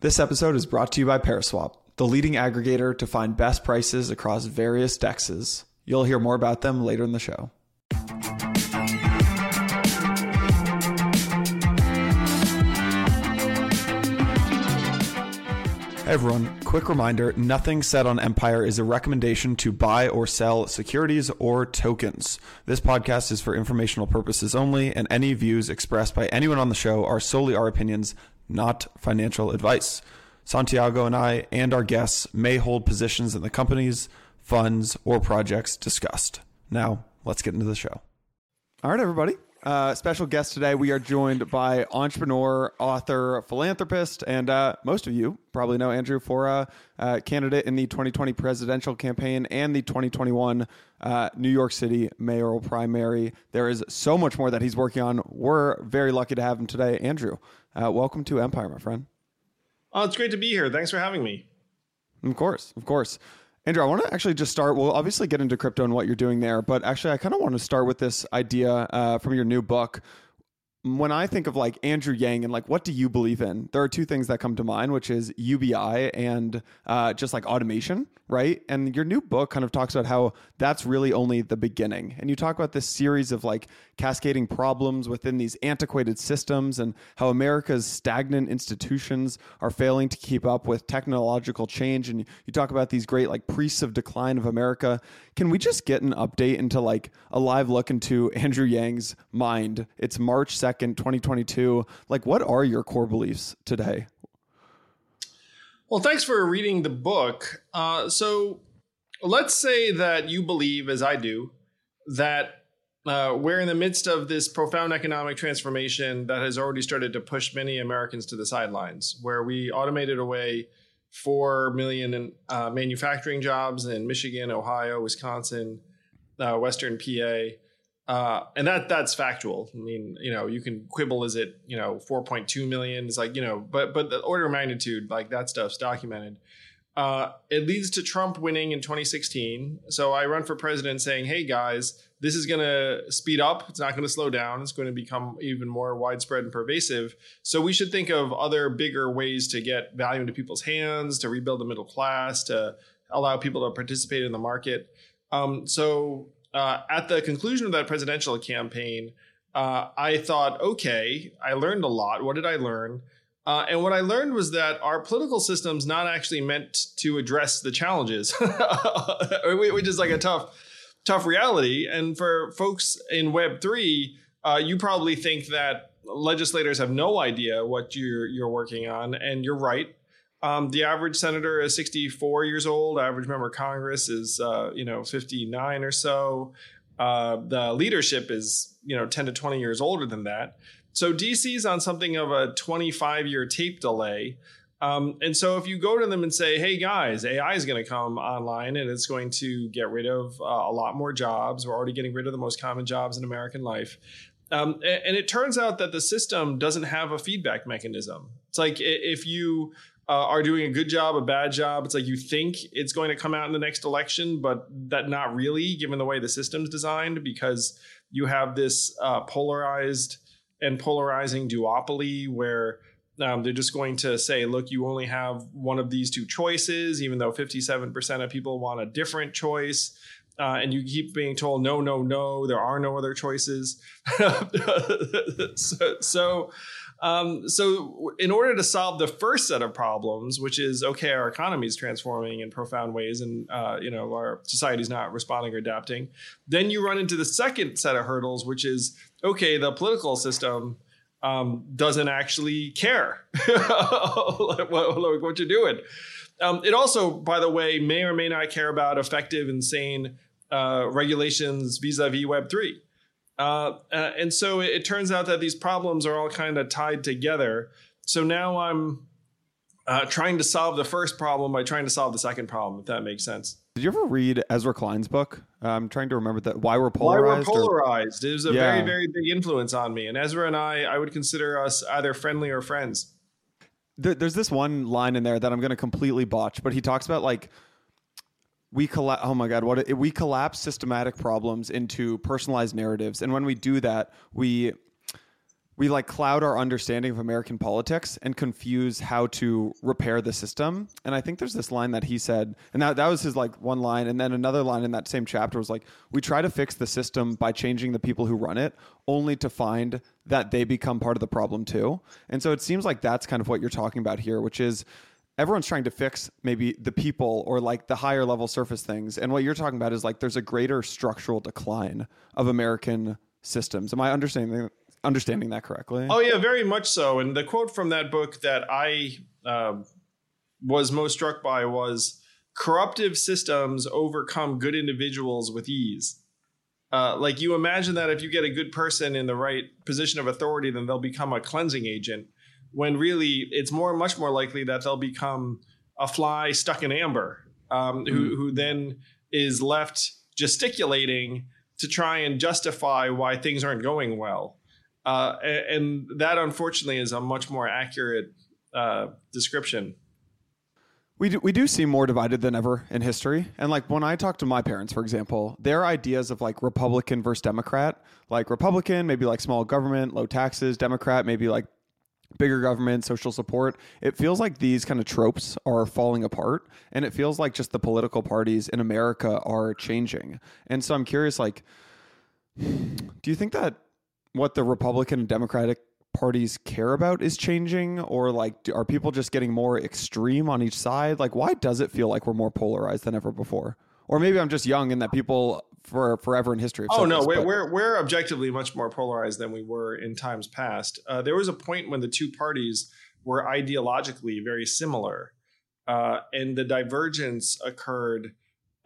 This episode is brought to you by Paraswap, the leading aggregator to find best prices across various dexes. You'll hear more about them later in the show. Hey everyone, quick reminder nothing said on Empire is a recommendation to buy or sell securities or tokens. This podcast is for informational purposes only, and any views expressed by anyone on the show are solely our opinions, not financial advice. Santiago and I and our guests may hold positions in the companies, funds, or projects discussed. Now, let's get into the show. All right, everybody. Uh, special guest today. We are joined by entrepreneur, author, philanthropist, and uh, most of you probably know Andrew for a uh candidate in the 2020 presidential campaign and the 2021 uh, New York City mayoral primary. There is so much more that he's working on. We're very lucky to have him today. Andrew, uh, welcome to Empire, my friend. Oh, it's great to be here. Thanks for having me. Of course, of course. Andrew, I want to actually just start. We'll obviously get into crypto and what you're doing there, but actually, I kind of want to start with this idea uh, from your new book, when I think of like Andrew Yang and like what do you believe in, there are two things that come to mind, which is UBI and uh, just like automation, right? And your new book kind of talks about how that's really only the beginning. And you talk about this series of like cascading problems within these antiquated systems and how America's stagnant institutions are failing to keep up with technological change. And you talk about these great like priests of decline of America. Can we just get an update into like a live look into Andrew Yang's mind? It's March 2nd 2nd, 2022. Like, what are your core beliefs today? Well, thanks for reading the book. Uh, so, let's say that you believe, as I do, that uh, we're in the midst of this profound economic transformation that has already started to push many Americans to the sidelines, where we automated away 4 million uh, manufacturing jobs in Michigan, Ohio, Wisconsin, uh, Western PA. Uh, and that that's factual. I mean, you know, you can quibble is it, you know, 4.2 million is like, you know, but but the order of magnitude, like that stuff's documented. Uh, it leads to Trump winning in 2016. So I run for president saying, hey guys, this is going to speed up. It's not going to slow down. It's going to become even more widespread and pervasive. So we should think of other bigger ways to get value into people's hands, to rebuild the middle class, to allow people to participate in the market. Um, so uh, at the conclusion of that presidential campaign, uh, I thought, okay, I learned a lot. What did I learn? Uh, and what I learned was that our political system's not actually meant to address the challenges, which is like a tough, tough reality. And for folks in Web three, uh, you probably think that legislators have no idea what you're you're working on, and you're right. Um, the average senator is 64 years old. Average member of Congress is, uh, you know, 59 or so. Uh, the leadership is, you know, 10 to 20 years older than that. So DC is on something of a 25 year tape delay. Um, and so if you go to them and say, hey guys, AI is going to come online and it's going to get rid of uh, a lot more jobs, we're already getting rid of the most common jobs in American life. Um, and, and, it turns out that the system doesn't have a feedback mechanism. It's like if you uh, are doing a good job, a bad job. It's like you think it's going to come out in the next election, but that not really, given the way the system's designed, because you have this uh, polarized and polarizing duopoly where um, they're just going to say, look, you only have one of these two choices, even though 57% of people want a different choice. Uh, and you keep being told, no, no, no, there are no other choices. so, so um, so, in order to solve the first set of problems, which is okay, our economy is transforming in profound ways, and uh, you know our society is not responding or adapting, then you run into the second set of hurdles, which is okay, the political system um, doesn't actually care what, what, you're doing. Um, it also, by the way, may or may not care about effective and sane uh, regulations vis-a-vis Web three. Uh, uh, and so it, it, turns out that these problems are all kind of tied together. So now I'm uh, trying to solve the first problem by trying to solve the second problem, if that makes sense. Did you ever read Ezra Klein's book? I'm trying to remember that. Why we're polarized. Why we're polarized. Or... It was a yeah. very, very big influence on me. And Ezra and I, I would consider us either friendly or friends. There's this one line in there that I'm going to completely botch, but he talks about like we collapse oh my god what we collapse systematic problems into personalized narratives and when we do that we we like cloud our understanding of American politics and confuse how to repair the system. And I think there's this line that he said, and that, that was his like one line. And then another line in that same chapter was like, we try to fix the system by changing the people who run it, only to find that they become part of the problem too. And so it seems like that's kind of what you're talking about here, which is everyone's trying to fix maybe the people or like the higher level surface things. And what you're talking about is like there's a greater structural decline of American systems. Am I understanding understanding that correctly? Oh yeah, very much so. And the quote from that book that I uh, was most struck by was corruptive systems overcome good individuals with ease. Uh, like you imagine that if you get a good person in the right position of authority, then they'll become a cleansing agent. When really, it's more, much more likely that they'll become a fly stuck in amber, um, mm. who, who then is left gesticulating to try and justify why things aren't going well. Uh, and, that unfortunately is a much more accurate uh, description. We do, we do seem more divided than ever in history. And like when I talk to my parents, for example, their ideas of like Republican versus Democrat, like Republican, maybe like small government, low taxes, Democrat, maybe like bigger government, social support. It feels like these kind of tropes are falling apart. And it feels like just the political parties in America are changing. And so I'm curious, like, do you think that what the Republican and Democratic parties care about is changing or like are people just getting more extreme on each side like why does it feel like we're more polarized than ever before or maybe i'm just young and that people for forever in history oh no we're, we're, we're objectively much more polarized than we were in times past uh, there was a point when the two parties were ideologically very similar uh, and the divergence occurred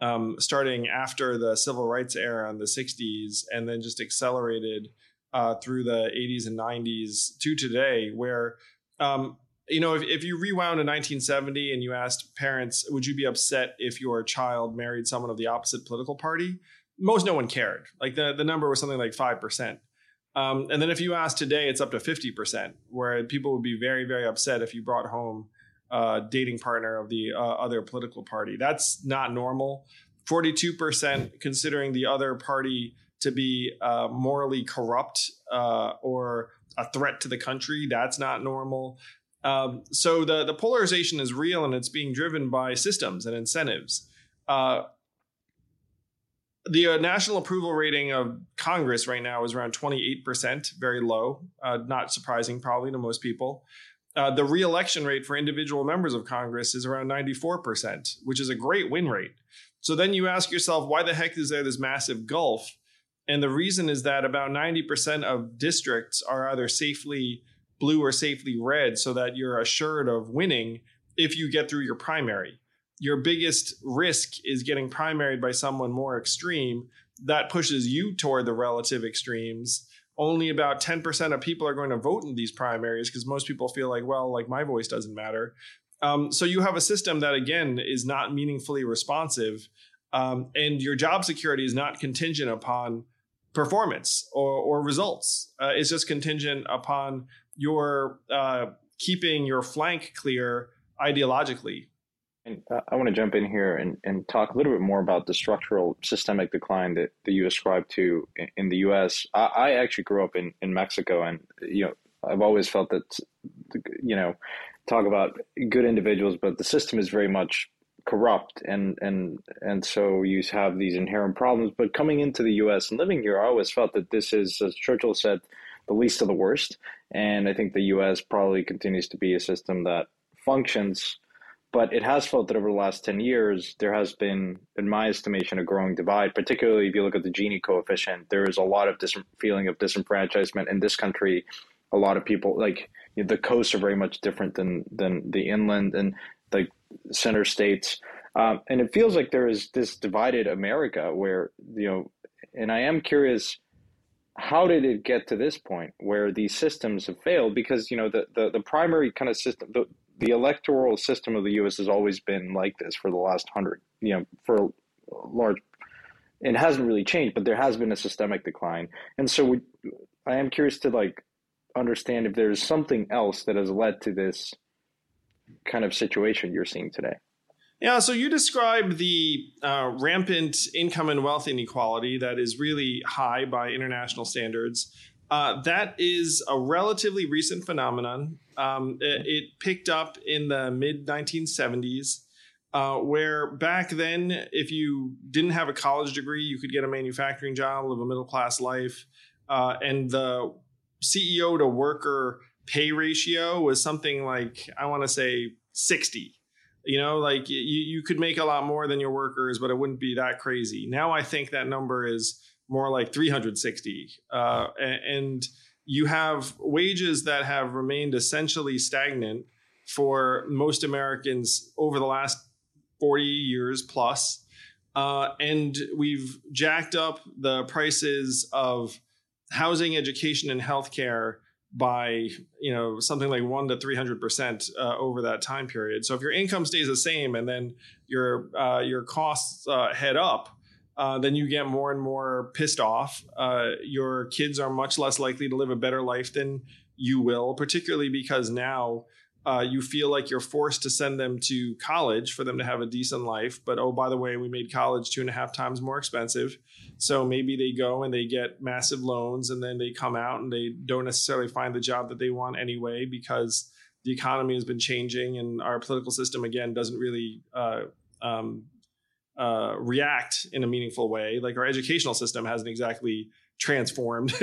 um, starting after the civil rights era in the 60s and then just accelerated uh, through the 80s and 90s to today, where um, you know if, if you rewound in 1970 and you asked parents, would you be upset if your child married someone of the opposite political party? Most no one cared. Like the the number was something like five percent. Um, and then if you ask today, it's up to 50%, where people would be very, very upset if you brought home a dating partner of the uh, other political party. That's not normal. 42% considering the other party to be uh, morally corrupt uh, or a threat to the country. That's not normal. Um, so the the polarization is real and it's being driven by systems and incentives. Uh, the uh, national approval rating of Congress right now is around 28%, very low, uh, not surprising probably to most people. Uh, the reelection rate for individual members of Congress is around 94%, which is a great win rate. So then you ask yourself, why the heck is there this massive gulf and the reason is that about 90% of districts are either safely blue or safely red, so that you're assured of winning if you get through your primary. Your biggest risk is getting primaried by someone more extreme. That pushes you toward the relative extremes. Only about 10% of people are going to vote in these primaries because most people feel like, well, like my voice doesn't matter. Um, so you have a system that, again, is not meaningfully responsive. Um, and your job security is not contingent upon performance or, or results. Uh, it's just contingent upon your uh, keeping your flank clear ideologically. And I want to jump in here and, and talk a little bit more about the structural systemic decline that, that you ascribe to in, in the U.S. I, I, actually grew up in, in Mexico, and you know I've always felt that you know talk about good individuals, but the system is very much corrupt and and and so you have these inherent problems but coming into the US and living here I always felt that this is as Churchill said the least of the worst and I think the US probably continues to be a system that functions but it has felt that over the last 10 years there has been in my estimation a growing divide particularly if you look at the Gini coefficient there is a lot of dis- feeling of disenfranchisement in this country a lot of people like you know, the coasts are very much different than than the inland and the center states. Um, and it feels like there is this divided America where, you know, and I am curious, how did it get to this point where these systems have failed? Because, you know, the, the, the primary kind of system, the, the electoral system of the U.S. has always been like this for the last hundred, you know, for large, it hasn't really changed, but there has been a systemic decline. And so we, I am curious to like understand if there's something else that has led to this kind of situation you're seeing today. Yeah, so you describe the uh, rampant income and wealth inequality that is really high by international standards. Uh, that is a relatively recent phenomenon. Um, it, it, picked up in the mid 1970s, uh, where back then, if you didn't have a college degree, you could get a manufacturing job, live a middle class life, uh, and the CEO to worker pay ratio was something like I want to say 60. You know, like you, you could make a lot more than your workers, but it wouldn't be that crazy. Now I think that number is more like 360. Uh, and you have wages that have remained essentially stagnant for most Americans over the last 40 years plus. Uh, and we've jacked up the prices of housing, education, and healthcare by you know something like one to three hundred percent uh, over that time period. So if your income stays the same and then your uh, your costs uh, head up, uh, then you get more and more pissed off. Uh, your kids are much less likely to live a better life than you will, particularly because now uh, you feel like you're forced to send them to college for them to have a decent life. But oh, by the way, we made college two and a half times more expensive. So maybe they go and they get massive loans and then they come out and they don't necessarily find the job that they want anyway because the economy has been changing and our political system, again, doesn't really. Uh, um, uh, react in a meaningful way. Like our educational system hasn't exactly transformed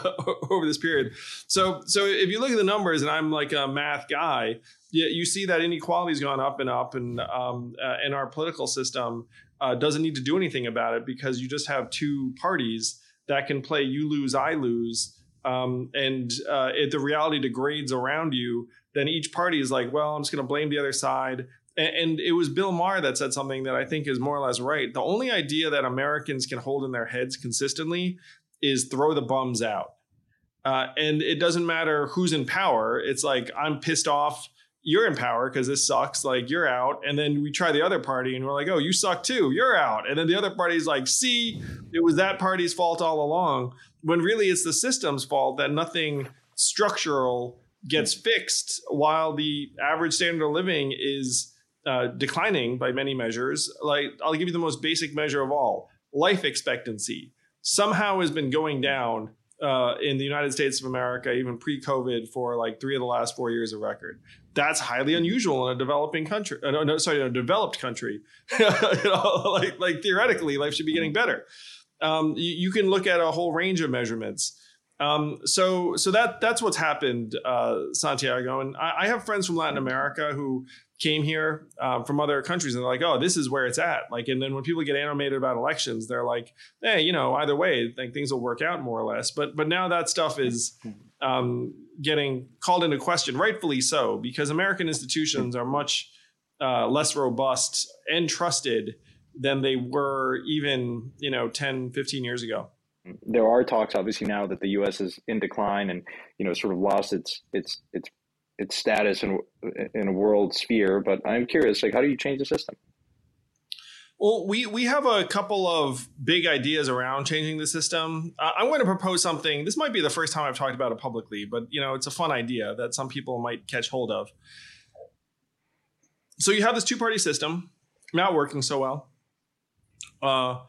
over this period. So so if you look at the numbers, and I'm like a math guy, you see that inequality's gone up and up, and um, uh, and our political system uh, doesn't need to do anything about it because you just have two parties that can play you lose, I lose. Um, and uh, if the reality degrades around you, then each party is like, well, I'm just going to blame the other side and it was Bill Maher that said something that I think is more or less right. The only idea that Americans can hold in their heads consistently is throw the bums out. Uh, and it doesn't matter who's in power. It's like, I'm pissed off. You're in power because this sucks. Like, you're out. And then we try the other party and we're like, oh, you suck too. You're out. And then the other party's like, see, it was that party's fault all along. When really it's the system's fault that nothing structural gets fixed while the average standard of living is uh, declining by many measures. Like I'll give you the most basic measure of all: life expectancy somehow has been going down uh, in the United States of America, even pre-COVID, for like three of the last four years of record. That's highly unusual in a developing country. Uh, no, sorry, in a developed country. like like theoretically, life should be getting better. Um, you, you, can look at a whole range of measurements. Um, so so that that's what's happened, uh, Santiago. And I, I, have friends from Latin America who came here um, from other countries and they're like, oh, this is where it's at. Like, and then when people get animated about elections, they're like, hey, you know, either way, like things will work out more or less. But but now that stuff is um, getting called into question, rightfully so, because American institutions are much uh, less robust and trusted than they were even, you know, 10, 15 years ago. There are talks, obviously, now that the U.S. is in decline and you know sort of lost its its its its status in in a world sphere. But I'm curious, like, how do you change the system? Well, we we have a couple of big ideas around changing the system. Uh, I'm going to propose something. This might be the first time I've talked about it publicly, but you know, it's a fun idea that some people might catch hold of. So you have this two-party system, not working so well. Uh,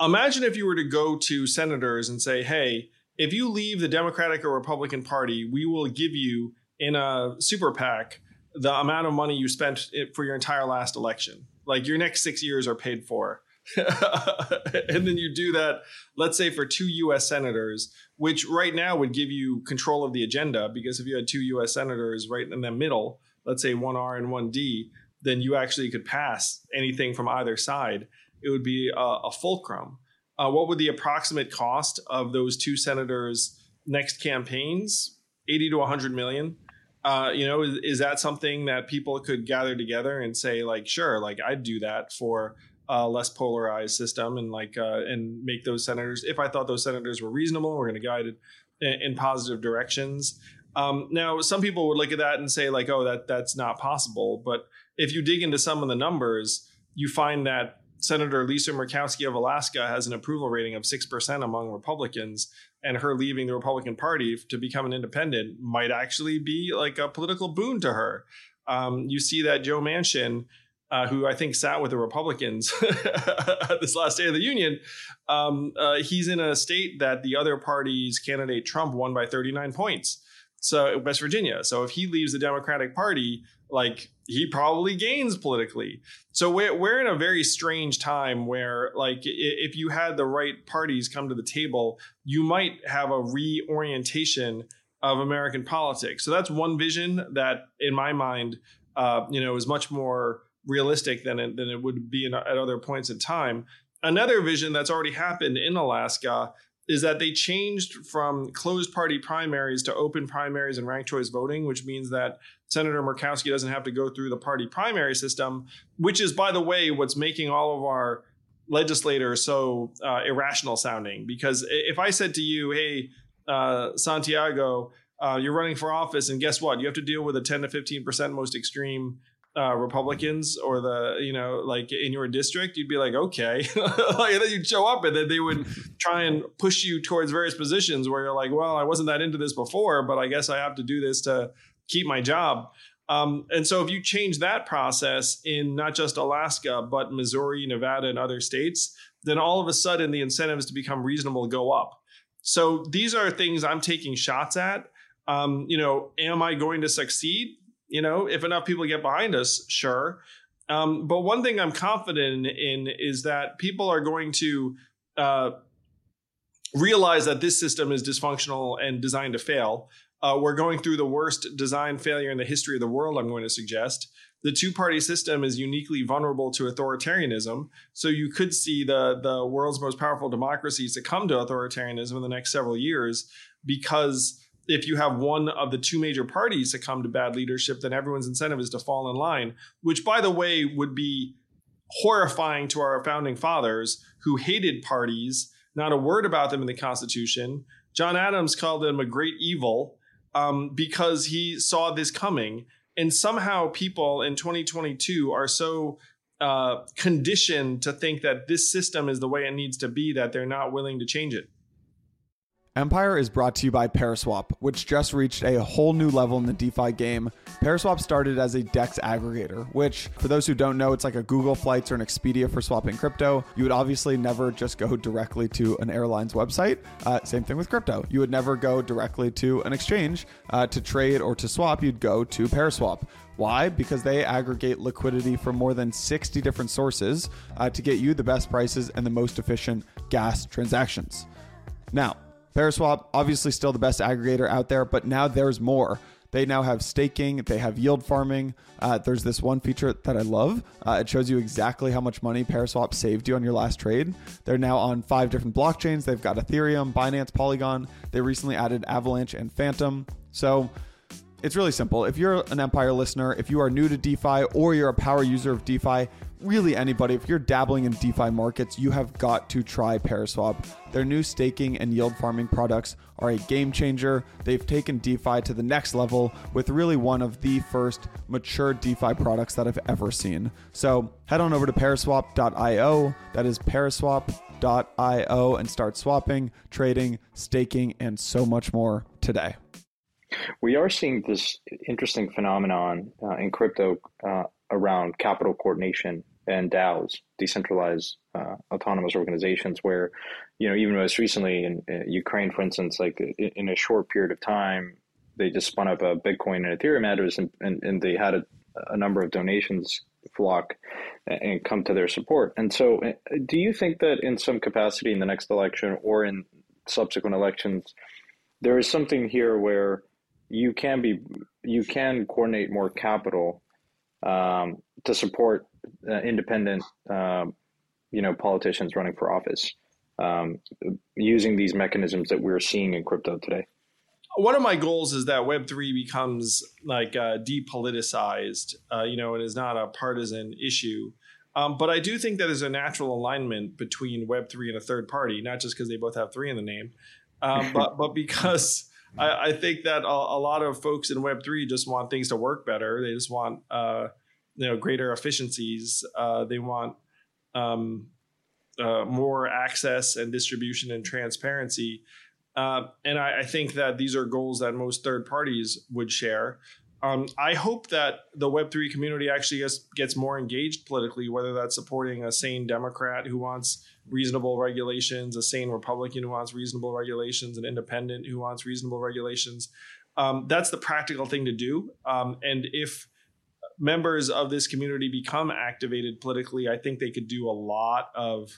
imagine if you were to go to senators and say, "Hey, if you leave the Democratic or Republican Party, we will give you in a super PAC the amount of money you spent for your entire last election. Like your next six years are paid for. and then you do that, let's say for two US senators, which right now would give you control of the agenda because if you had two US senators right in the middle, let's say 1R and 1D, then you actually could pass anything from either side. It would be a, a fulcrum. Uh, what would the approximate cost of those two senators' next campaigns? 80 to 100 million uh, you know, is, is, that something that people could gather together and say, like, sure, like I'd do that for a less polarized system and like uh, and make those senators, if I thought those senators were reasonable, we're going to guide it in, in positive directions. Um, now, some people would look at that and say, like, oh, that that's not possible. But if you dig into some of the numbers, you find that Senator Lisa Murkowski of Alaska has an approval rating of 6% among Republicans, and her leaving the Republican Party to become an independent might actually be like a political boon to her. Um, you see that Joe Manchin uh, who I think sat with the Republicans this last day of the Union, um, uh, he's in a state that the other party's candidate Trump won by 39 points. So West Virginia. So if he leaves the Democratic Party, like he probably gains politically. So we're we're in a very strange time where like if you had the right parties come to the table, you might have a reorientation of American politics. So that's one vision that, in my mind, uh, you know, is much more realistic than it, than it would be in, at other points in time. Another vision that's already happened in Alaska is that they changed from closed party primaries to open primaries and ranked choice voting, which means that Senator Murkowski doesn't have to go through the party primary system, which is, by the way, what's making all of our legislators so uh, irrational sounding. Because if I said to you, hey, uh, Santiago, uh, you're running for office, and guess what? You have to deal with a 10 to 15 percent most extreme uh, Republicans or the you know like in your district, you'd be like, okay, and then you'd show up, and then they would try and push you towards various positions where you're like, well, I wasn't that into this before, but I guess I have to do this to keep my job. Um, and so if you change that process in not just Alaska but Missouri, Nevada, and other states, then all of a sudden the incentives to become reasonable go up. So these are things I'm taking shots at. Um, you know, am I going to succeed? You know, if enough people get behind us, sure. Um, but one thing I'm confident in is that people are going to uh, realize that this system is dysfunctional and designed to fail. Uh, we're going through the worst design failure in the history of the world, I'm going to suggest. The two party system is uniquely vulnerable to authoritarianism. So you could see the, the world's most powerful democracies succumb to authoritarianism in the next several years because if you have one of the two major parties succumb to bad leadership, then everyone's incentive is to fall in line, which, by the way, would be horrifying to our founding fathers who hated parties, not a word about them in the Constitution. John Adams called them a great evil um, because he saw this coming. And somehow people in 2022 are so uh, conditioned to think that this system is the way it needs to be that they're not willing to change it. Empire is brought to you by Paraswap, which just reached a whole new level in the DeFi game. Paraswap started as a DEX aggregator, which, for those who don't know, it's like a Google Flights or an Expedia for swapping crypto. You would obviously never just go directly to an airline's website. Uh, same thing with crypto. You would never go directly to an exchange uh, to trade or to swap. You'd go to Paraswap. Why? Because they aggregate liquidity from more than 60 different sources uh, to get you the best prices and the most efficient gas transactions. Now, Paraswap, obviously still the best aggregator out there, but now there's more. They now have staking, they have yield farming. Uh, there's this one feature that I love. Uh, it shows you exactly how much money Paraswap saved you on your last trade. They're now on five different blockchains. They've got Ethereum, Binance, Polygon. They recently added Avalanche and Fantom. So it's really simple. If you're an Empire listener, if you are new to DeFi or you're a power user of DeFi, really anybody, if you're dabbling in DeFi markets, you have got to try Paraswap. Their new staking and yield farming products are a game changer. They've taken DeFi to the next level with really one of the first mature DeFi products that I've ever seen. So head on over to paraswap.io. That is paraswap.io and start swapping, trading, staking, and so much more today. We are seeing this interesting phenomenon uh, in crypto uh, around capital coordination and DAOs, decentralized uh, autonomous organizations, where you know even most recently in, in Ukraine, for instance, like in, in, a short period of time, they just spun up a Bitcoin and Ethereum address, and, and, and they had a, a, number of donations flock and come to their support. And so, uh, do you think that in some capacity in the next election or in subsequent elections, there is something here where you can be you can coordinate more capital um, to support uh, independent, um, you know, politicians running for office um, using these mechanisms that we're seeing in crypto today. One of my goals is that Web three becomes like uh, depoliticized, uh, you know, and is not a partisan issue. Um, but I do think that there's a natural alignment between Web three and a third party, not just because they both have three in the name, um, but but because I, I think that a, a, lot of folks in Web three just want things to work better. They just want uh, you know greater efficiencies. Uh, they want um, uh, more access and distribution and transparency. Uh, and I, I, think that these are goals that most third parties would share. Um, I hope that the Web3 community actually gets, gets more engaged politically, whether that's supporting a sane Democrat who wants reasonable regulations, a sane Republican who wants reasonable regulations, an independent who wants reasonable regulations. Um, that's the practical thing to do. Um, and if members of this community become activated politically, I think they could do a lot of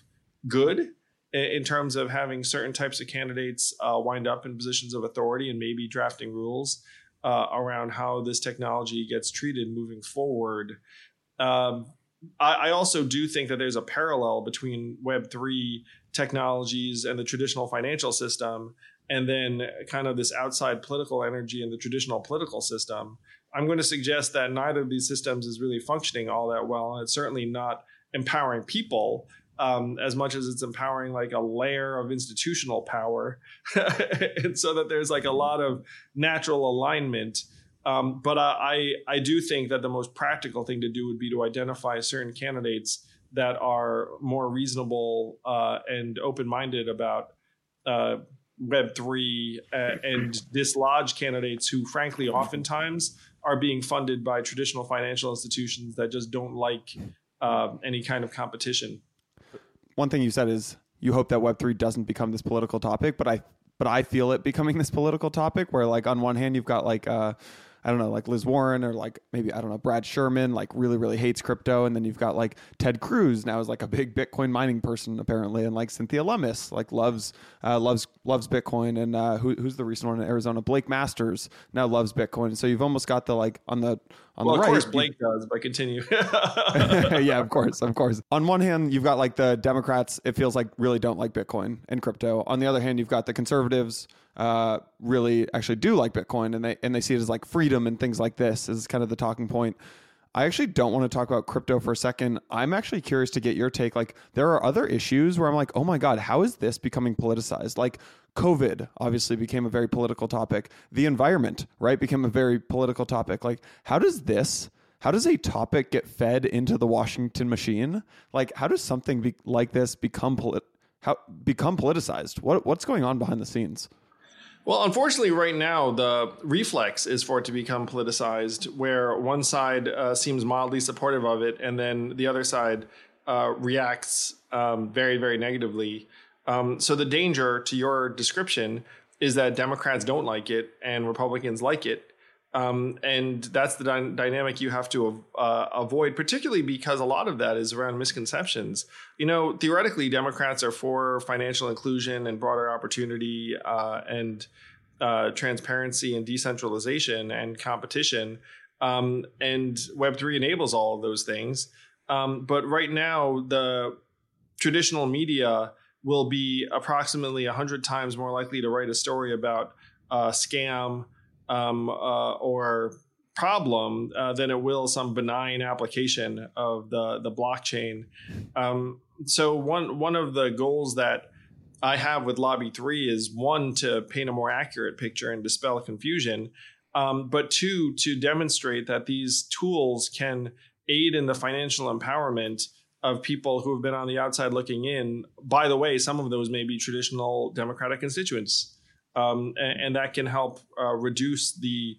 good in terms of having certain types of candidates uh, wind up in positions of authority and maybe drafting rules uh, around how this technology gets treated moving forward. Um, I, I, also do think that there's a parallel between Web3 technologies and the traditional financial system, and then kind of this outside political energy and the traditional political system. I'm going to suggest that neither of these systems is really functioning all that well, and it's certainly not empowering people um, as much as it's empowering like a layer of institutional power, and so that there's like a lot of natural alignment. Um, but I I do think that the most practical thing to do would be to identify certain candidates that are more reasonable uh, and open minded about uh, Web three uh, and dislodge candidates who, frankly, oftentimes are being funded by traditional financial institutions that just don't like uh, any kind of competition. One thing you said is you hope that Web three doesn't become this political topic, but I but I feel it becoming this political topic where like on one hand you've got like uh I don't know, like Liz Warren or like maybe I don't know Brad Sherman, like really really hates crypto, and then you've got like Ted Cruz now is like a big Bitcoin mining person apparently, and like Cynthia Lummis like loves uh, loves loves Bitcoin, and uh, who, who's the recent one in Arizona, Blake Masters now loves Bitcoin, so you've almost got the like on the on well, the right. Of course, Blake does, but continue. yeah, of course, of course. On one hand, you've got like the Democrats. It feels like really don't like Bitcoin and crypto. On the other hand, you've got the conservatives uh, really actually do like Bitcoin and they and they see it as like freedom and things like this is kind of the talking point. I actually don't want to talk about crypto for a second. I'm actually curious to get your take. Like, there are other issues where I'm like, oh my God, how is this becoming politicized? Like, COVID obviously became a very political topic. The environment, right, became a very political topic. Like, how does this, how does a topic get fed into the Washington machine? Like, how does something be, like this become polit- how become politicized? What what's going on behind the scenes? Well, unfortunately, right now, the reflex is for it to become politicized, where one side uh, seems mildly supportive of it, and then the other side uh, reacts um, very, very negatively. Um, so, the danger to your description is that Democrats don't like it and Republicans like it. Um, and that's the dy- dynamic you have to uh, avoid, particularly because a lot of that is around misconceptions. You know, theoretically, Democrats are for financial inclusion and broader opportunity uh, and uh, transparency and decentralization and competition. Um, and Web3 enables all of those things. Um, but right now, the traditional media will be approximately 100 times more likely to write a story about a scam um, uh, or problem uh, than it will some benign application of the the blockchain. Um, so one one of the goals that I have with Lobby Three is one to paint a more accurate picture and dispel confusion, um, but two to demonstrate that these tools can aid in the financial empowerment of people who have been on the outside looking in. By the way, some of those may be traditional Democratic constituents um, and, and, that can help uh, reduce the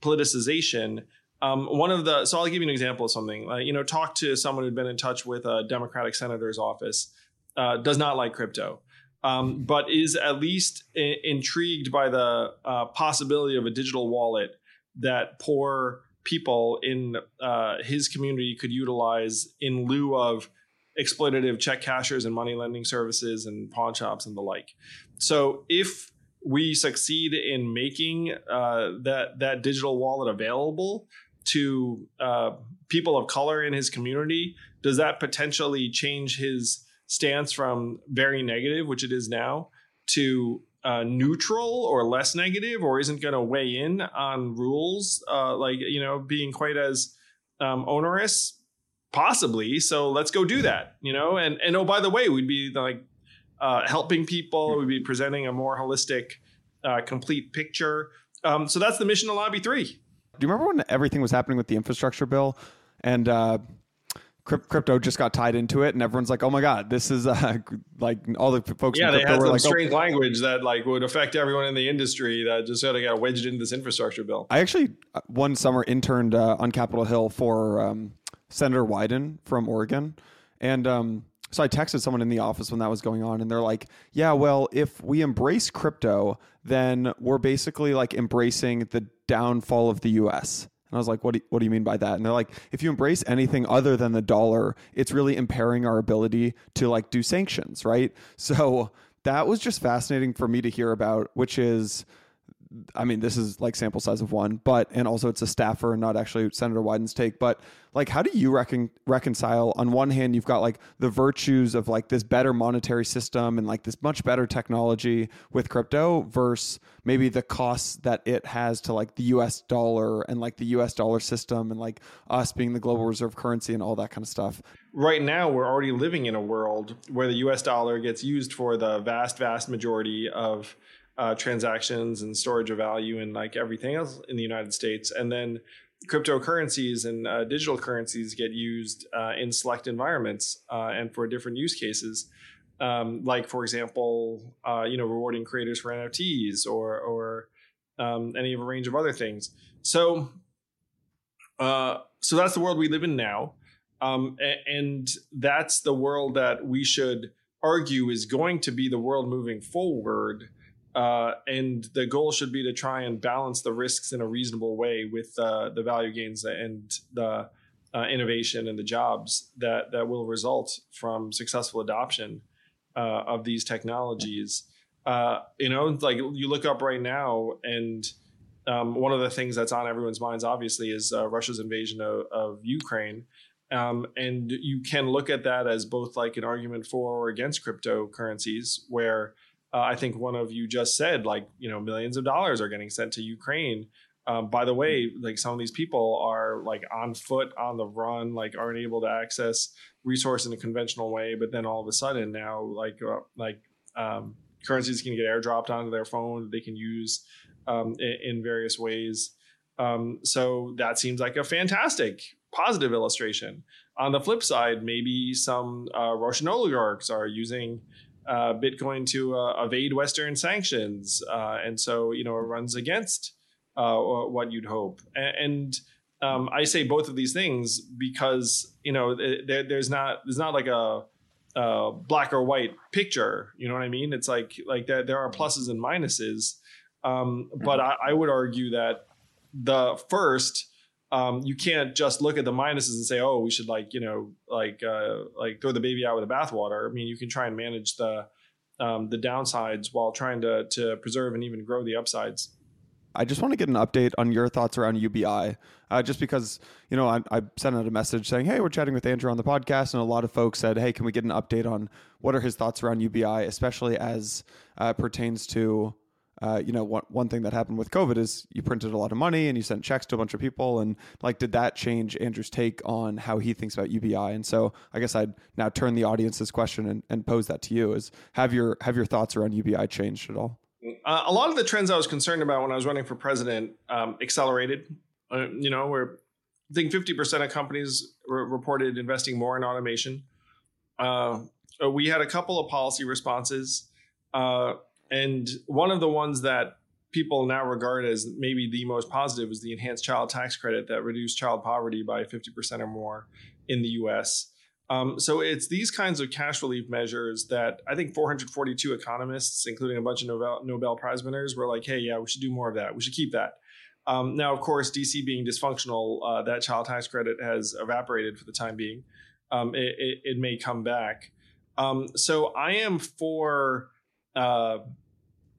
politicization. Um, one of the so I'll give you an example of something. Uh, you know, talk to someone who'd been in touch with a Democratic senator's office. Uh, does not like crypto, um, but is at least I- intrigued by the uh, possibility of a digital wallet that poor people in uh, his community could utilize in lieu of exploitative check cashers and money lending services and pawn shops and the like. So if we succeed in making uh, that that digital wallet available to uh, people of color in his community, does that potentially change his stance from very negative, which it is now, to uh, neutral or less negative, or isn't going to weigh in on rules uh, like you know being quite as um, onerous? Possibly. So let's go do that. You know, and and oh by the way, we'd be like uh, helping people. We'd be presenting a more holistic, uh, complete picture. Um, so that's the mission of Lobby Three. Do you remember when everything was happening with the infrastructure bill and uh, crypto just got tied into it, and everyone's like, "Oh my god, this is uh, like all the folks." Yeah, they had some like, strange oh. language that like would affect everyone in the industry that just sort of got wedged into this infrastructure bill. I actually uh, one summer interned uh, on Capitol Hill for um, Senator Wyden from Oregon, and um, so I texted someone in the office when that was going on, and they're like, "Yeah, well, if we embrace crypto, then we're basically like embracing the downfall of the U.S." And I was like, what do, you, what do you mean by that? And they're like, if you embrace anything other than the dollar, it's really impairing our ability to like do sanctions, right? So that was just fascinating for me to hear about, which is I mean, this is like sample size of one, but and also it's a staffer and not actually Senator Wyden's take. But like, how do you recon- reconcile? On one hand, you've got like the virtues of like this better monetary system and like this much better technology with crypto, versus maybe the costs that it has to like the U.S. dollar and like the U.S. dollar system and like us being the global reserve currency and all that kind of stuff. Right now, we're already living in a world where the U.S. dollar gets used for the vast, vast majority of uh, transactions and storage of value and like everything else in the United States. And then cryptocurrencies and uh, digital currencies get used uh, in select environments uh, and for different use cases. Um, like, for example, uh, you know, rewarding creators for NFTs or, or um, any of a range of other things. So, uh, so that's the world we live in now. Um, and that's the world that we should argue is going to be the world moving forward uh, and the goal should be to try and balance the risks in a reasonable way with uh, the value gains and the uh, innovation and the jobs that that will result from successful adoption uh, of these technologies. Uh, you know, like you look up right now, and um, one of the things that's on everyone's minds, obviously, is uh, Russia's invasion of, of Ukraine. Um, and you can look at that as both like an argument for or against cryptocurrencies, where uh, I think one of you just said, like, you know, millions of dollars are getting sent to Ukraine. Um, by the way, like some of these people are like on foot, on the run, like aren't able to access resource in a conventional way. But then all of a sudden now, like, uh, like um, currencies can get airdropped onto their phone. They can use um, in, in, various ways. Um, so that seems like a fantastic positive illustration. On the flip side, maybe some uh, Russian oligarchs are using uh, Bitcoin to uh, evade Western sanctions, uh, and so you know it runs against uh, what you'd hope. And, um, I say both of these things because you know there, there's not there's not like a, a, black or white picture. You know what I mean? It's like like there, there are pluses and minuses, um, but I, I would argue that the first um, you can't just look at the minuses and say, oh, we should like you know like uh, like throw the baby out with the bathwater. I mean, you can try and manage the um, the downsides while trying to to preserve and even grow the upsides. I just want to get an update on your thoughts around UBI, uh, just because you know I, I, sent out a message saying, "Hey, we're chatting with Andrew on the podcast," and a lot of folks said, "Hey, can we get an update on what are his thoughts around UBI, especially as uh, pertains to uh, you know, one, one thing that happened with COVID is you printed a lot of money and you sent checks to a bunch of people. And like, did that change Andrew's take on how he thinks about UBI? And so I guess I'd now turn the audience's question and, and pose that to you is have your, have your thoughts around UBI changed at all? Uh, a lot of the trends I was concerned about when I was running for president um, accelerated. Uh, you know, where I think 50% of companies re- reported investing more in automation. Uh, we had a couple of policy responses. Uh, and one of the ones that people now regard as maybe the most positive is the enhanced child tax credit that reduced child poverty by 50% or more in the US. Um, so it's these kinds of cash relief measures that I think 442 economists, including a bunch of Nobel, Nobel Prize winners, were like, hey, yeah, we should do more of that. We should keep that. Um, now, of course, DC being dysfunctional, uh, that child tax credit has evaporated for the time being. Um, it, it, it, may come back. Um, so I am for uh,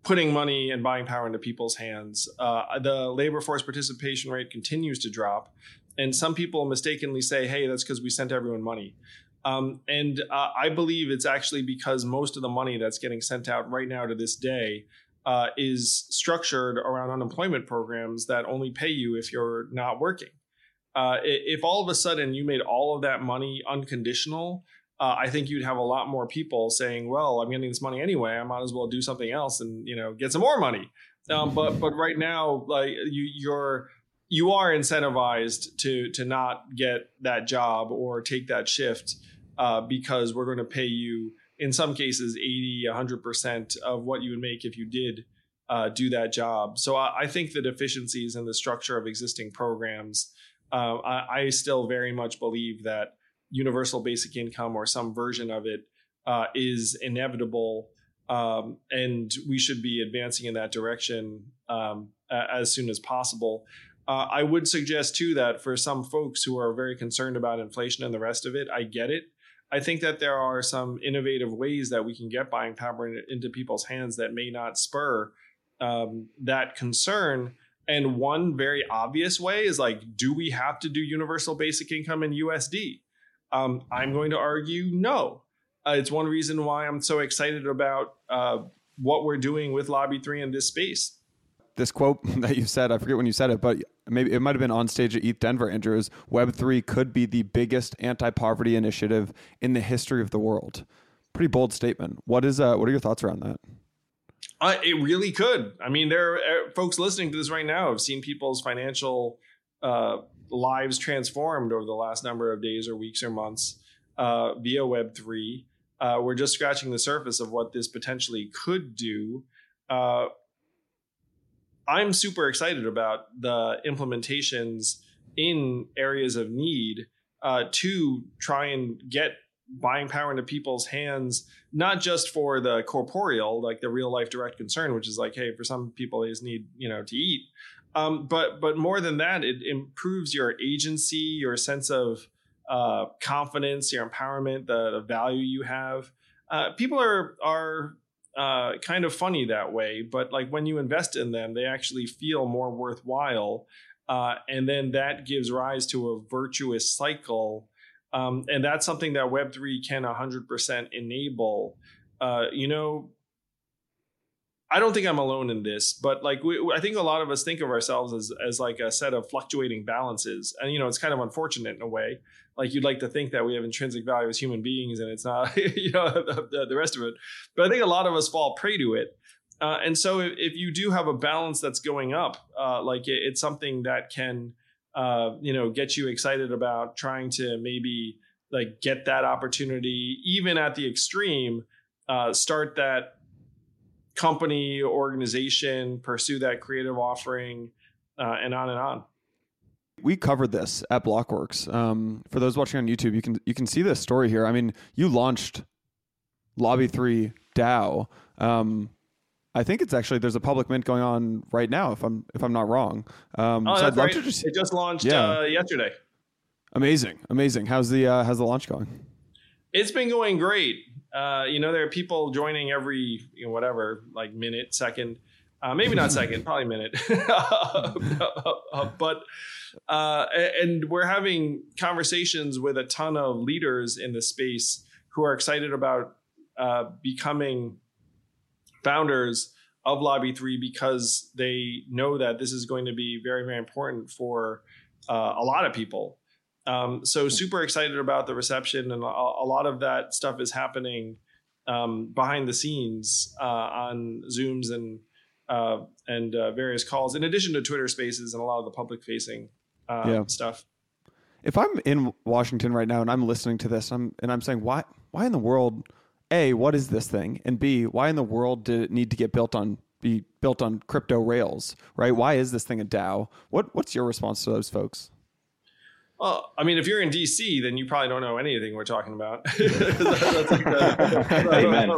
putting money and buying power into people's hands. Uh, the labor force participation rate continues to drop, and some people mistakenly say, "Hey, that's because we sent everyone money." Um, and uh, I believe it's actually because most of the money that's getting sent out right now to this day uh, is structured around unemployment programs that only pay you if you're not working. Uh, if all of a sudden you made all of that money unconditional, uh, I think you'd have a lot more people saying, "Well, I'm getting this money anyway. I might as well do something else and you know get some more money." Um, but but right now, like you, you're you are incentivized to to not get that job or take that shift uh, because we're going to pay you in some cases 80 100% of what you would make if you did uh, do that job so I, I, think the deficiencies in the structure of existing programs uh, I, I, still very much believe that universal basic income or some version of it uh, is inevitable um, and we should be advancing in that direction um, as soon as possible uh, I would suggest too that for some folks who are very concerned about inflation and the rest of it, I get it. I think that there are some innovative ways that we can get buying power into people's hands that may not spur um, that concern. And one very obvious way is like, do we have to do universal basic income in USD? Um, I'm going to argue no. Uh, it's one reason why I'm so excited about uh, what we're doing with Lobby 3 in this space this quote that you said, I forget when you said it, but maybe it might have been on stage at ETH Denver, Andrew, is Web3 could be the biggest anti-poverty initiative in the history of the world. Pretty bold statement. What is uh, what are your thoughts around that? Uh, it really could. I mean, there are uh, folks listening to this right now have seen people's financial uh, lives transformed over the last number of days or weeks or months uh, via Web3. Uh, we're just scratching the surface of what this potentially could do. Uh, I'm super excited about the implementations in areas of need uh, to try and get buying power into people's hands, not just for the corporeal, like the real life direct concern, which is like, hey, for some people they just need you know to eat, um, but but more than that, it improves your agency, your sense of uh, confidence, your empowerment, the, the value you have. Uh, people are are uh, kind of funny that way, but like when you invest in them, they actually feel more worthwhile. Uh, and then that gives rise to a virtuous cycle. Um, and that's something that Web3 can 100% enable. Uh, you know, I don't think I'm alone in this, but like we, I think a lot of us think of ourselves as as like a set of fluctuating balances, and you know it's kind of unfortunate in a way. Like you'd like to think that we have intrinsic value as human beings, and it's not you know the, the rest of it. But I think a lot of us fall prey to it. Uh, and so if, if, you do have a balance that's going up, uh, like it, it's something that can uh, you know get you excited about trying to maybe like get that opportunity, even at the extreme. Uh, start that company, organization, pursue that creative offering, uh, and on and on. We covered this at Blockworks. Um, for those watching on YouTube, you can you can see this story here. I mean, you launched Lobby Three DAO. Um, I think it's actually there's a public mint going on right now. If I'm if I'm not wrong. Um, oh, so right. Just, it just launched yeah. uh, yesterday. Amazing, amazing. How's the uh, how's the launch going? It's been going great. Uh, you know, there are people joining every you know, whatever, like minute, second, uh, maybe not second, probably minute. but uh, and we're having conversations with a ton of leaders in the space who are excited about uh, becoming founders of Lobby Three because they know that this is going to be very, very important for uh, a lot of people. Um, so super excited about the reception, and a, a lot of that stuff is happening um, behind the scenes uh, on Zooms and uh, and uh, various calls, in addition to Twitter Spaces and a lot of the public facing um, yeah. stuff. If I'm in Washington right now and I'm listening to this, I'm and I'm saying, why why in the world? A, what is this thing? And B, why in the world did it need to get built on be built on crypto rails? Right? Why is this thing a DAO? What what's your response to those folks? Well, I mean, if you're in DC, then you probably don't know anything we're talking about. Amen.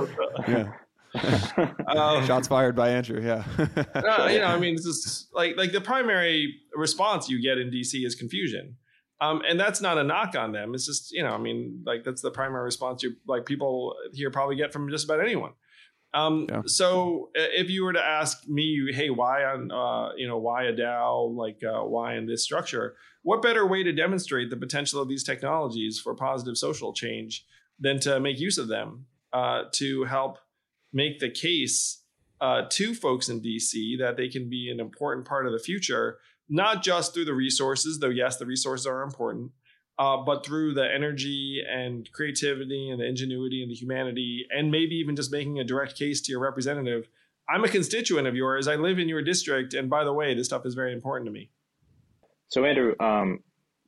yeah. um, Shots fired by Andrew. Yeah. uh, you know, I mean, it's just like like the primary response you get in DC is confusion, um, and that's not a knock on them. It's just you know, I mean, like that's the primary response you like people here probably get from just about anyone. Um, yeah. So if you were to ask me, hey, why on uh, you know why a DAO, like uh, why in this structure? What better way to demonstrate the potential of these technologies for positive social change than to make use of them uh, to help make the case uh, to folks in DC that they can be an important part of the future, not just through the resources, though yes, the resources are important, uh, but through the energy and creativity and the ingenuity and the humanity, and maybe even just making a direct case to your representative. I'm a constituent of yours. I live in your district, and by the way, this stuff is very important to me. So Andrew, um,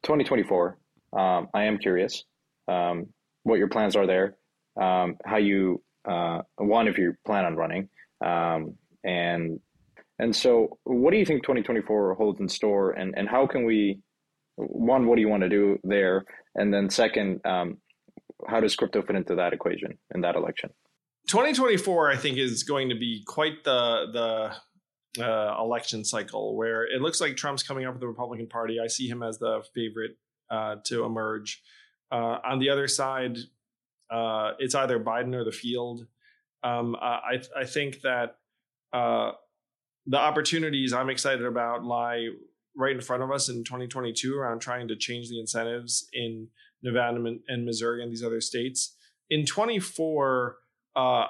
2024. Um, I am curious um, what your plans are there, um, how you uh, one if you plan on running, um, and and so what do you think 2024 holds in store, and and how can we one what do you want to do there, and then second, um, how does crypto fit into that equation in that election? 2024, I think, is going to be quite the the uh, election cycle where it looks like Trump's coming up with the Republican Party. I see him as the favorite uh, to emerge. Uh, on the other side, uh, it's either Biden or the field. Um, I, I think that uh, the opportunities I'm excited about lie right in front of us in 2022 around trying to change the incentives in Nevada and Missouri and these other states. In 24, uh,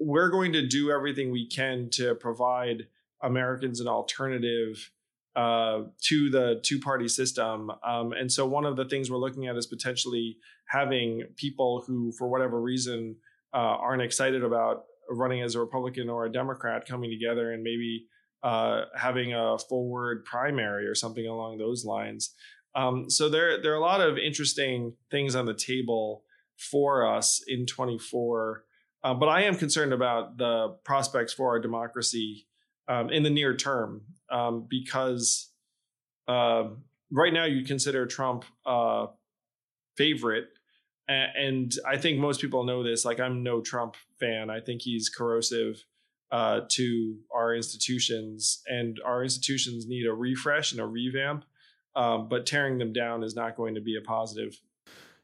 we're going to do everything we can to provide Americans an alternative uh, to the two party system. Um, and so, one of the things we're looking at is potentially having people who, for whatever reason, uh, aren't excited about running as a Republican or a Democrat coming together and maybe uh, having a forward primary or something along those lines. Um, so there, there are a lot of interesting things on the table for us in 24. Uh, but I am concerned about the prospects for our democracy um, in the near term um, because uh, right now you consider Trump uh, favorite. And I think most people know this. Like, I'm no Trump fan. I think he's corrosive uh, to our institutions, and our institutions need a refresh and a revamp. Um, but tearing them down is not going to be a positive.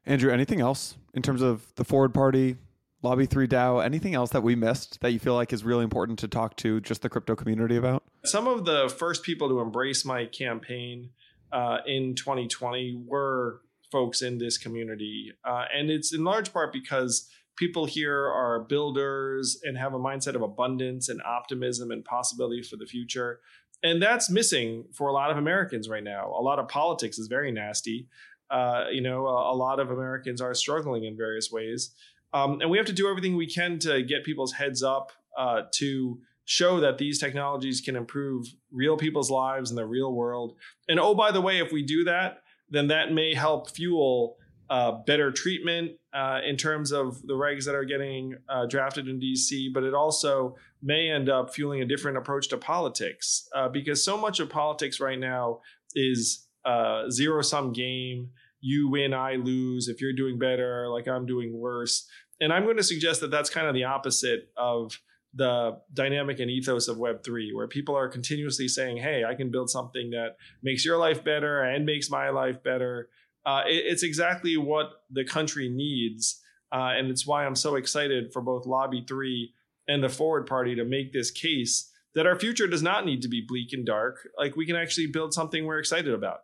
Andrew, anything else in terms of the Forward Party, Lobby 3 DAO, anything else that we missed that you feel like is really important to talk to just the crypto community about? Some of the first people to embrace my campaign uh, in 2020 were folks in this community. Uh, and it's in large part because people here are builders and have a mindset of abundance and optimism and possibility for the future. And that's missing for a lot of Americans right now. A lot of politics is very nasty. Uh, you know, a, a lot of Americans are struggling in various ways. Um, and we have to do everything we can to get people's heads up uh, to show that these technologies can improve real people's lives in the real world. And oh, by the way, if we do that, then that may help fuel uh, better treatment uh, in terms of the regs that are getting uh, drafted in DC, but it also may end up fueling a different approach to politics uh, because so much of politics right now is uh, zero sum game. You win, I lose. If you're doing better, like I'm doing worse and I'm going to suggest that that's kind of the opposite of the dynamic and ethos of Web3, where people are continuously saying, hey, I can build something that makes your life better and makes my life better. Uh, it, it's exactly what the country needs. Uh, and it's why I'm so excited for both Lobby 3 and the Forward Party to make this case that our future does not need to be bleak and dark. Like we can actually build something we're excited about.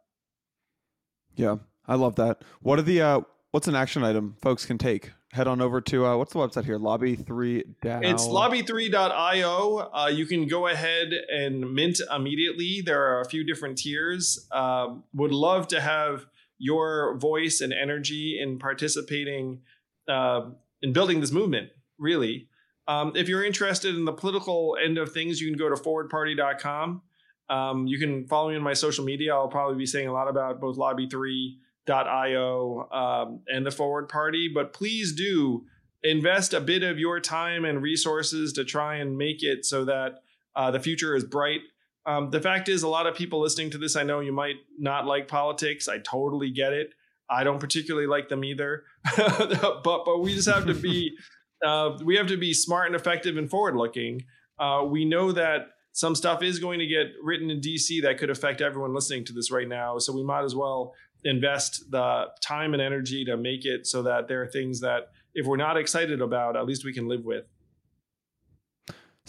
Yeah, I love that. What are the uh, what's an action item folks can take head on over to uh, what's the website here? Lobby3 It's lobby3.io. Uh, you can go ahead and mint immediately. There are a few different tiers. Um, would love to have your voice and energy in participating uh, in building this movement, really. Um, if you're interested in the political end of things, you can go to forwardparty.com. Um, you can follow me on my social media. I'll probably be saying a lot about both Lobby 3 io um, and the forward party but please do invest a bit of your time and resources to try and make it so that uh, the future is bright um, the fact is a lot of people listening to this i know you might not like politics i totally get it i don't particularly like them either but but we just have to be uh, we have to be smart and effective and forward looking uh, we know that some stuff is going to get written in DC that could affect everyone listening to this right now. So we might as well invest the time and energy to make it so that there are things that if we're not excited about, at least we can live with.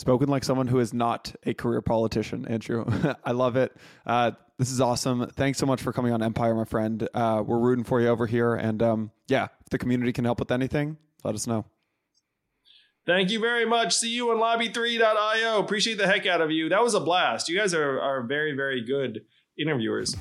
Spoken like someone who is not a career politician, Andrew. I love it. Uh, this is awesome. Thanks so much for coming on Empire, my friend. Uh, we're rooting for you over here. And um, yeah, if the community can help with anything, let us know. Thank you very much. See you on lobby3.io. Appreciate the heck out of you. That was a blast. You guys are, are very, very good interviewers.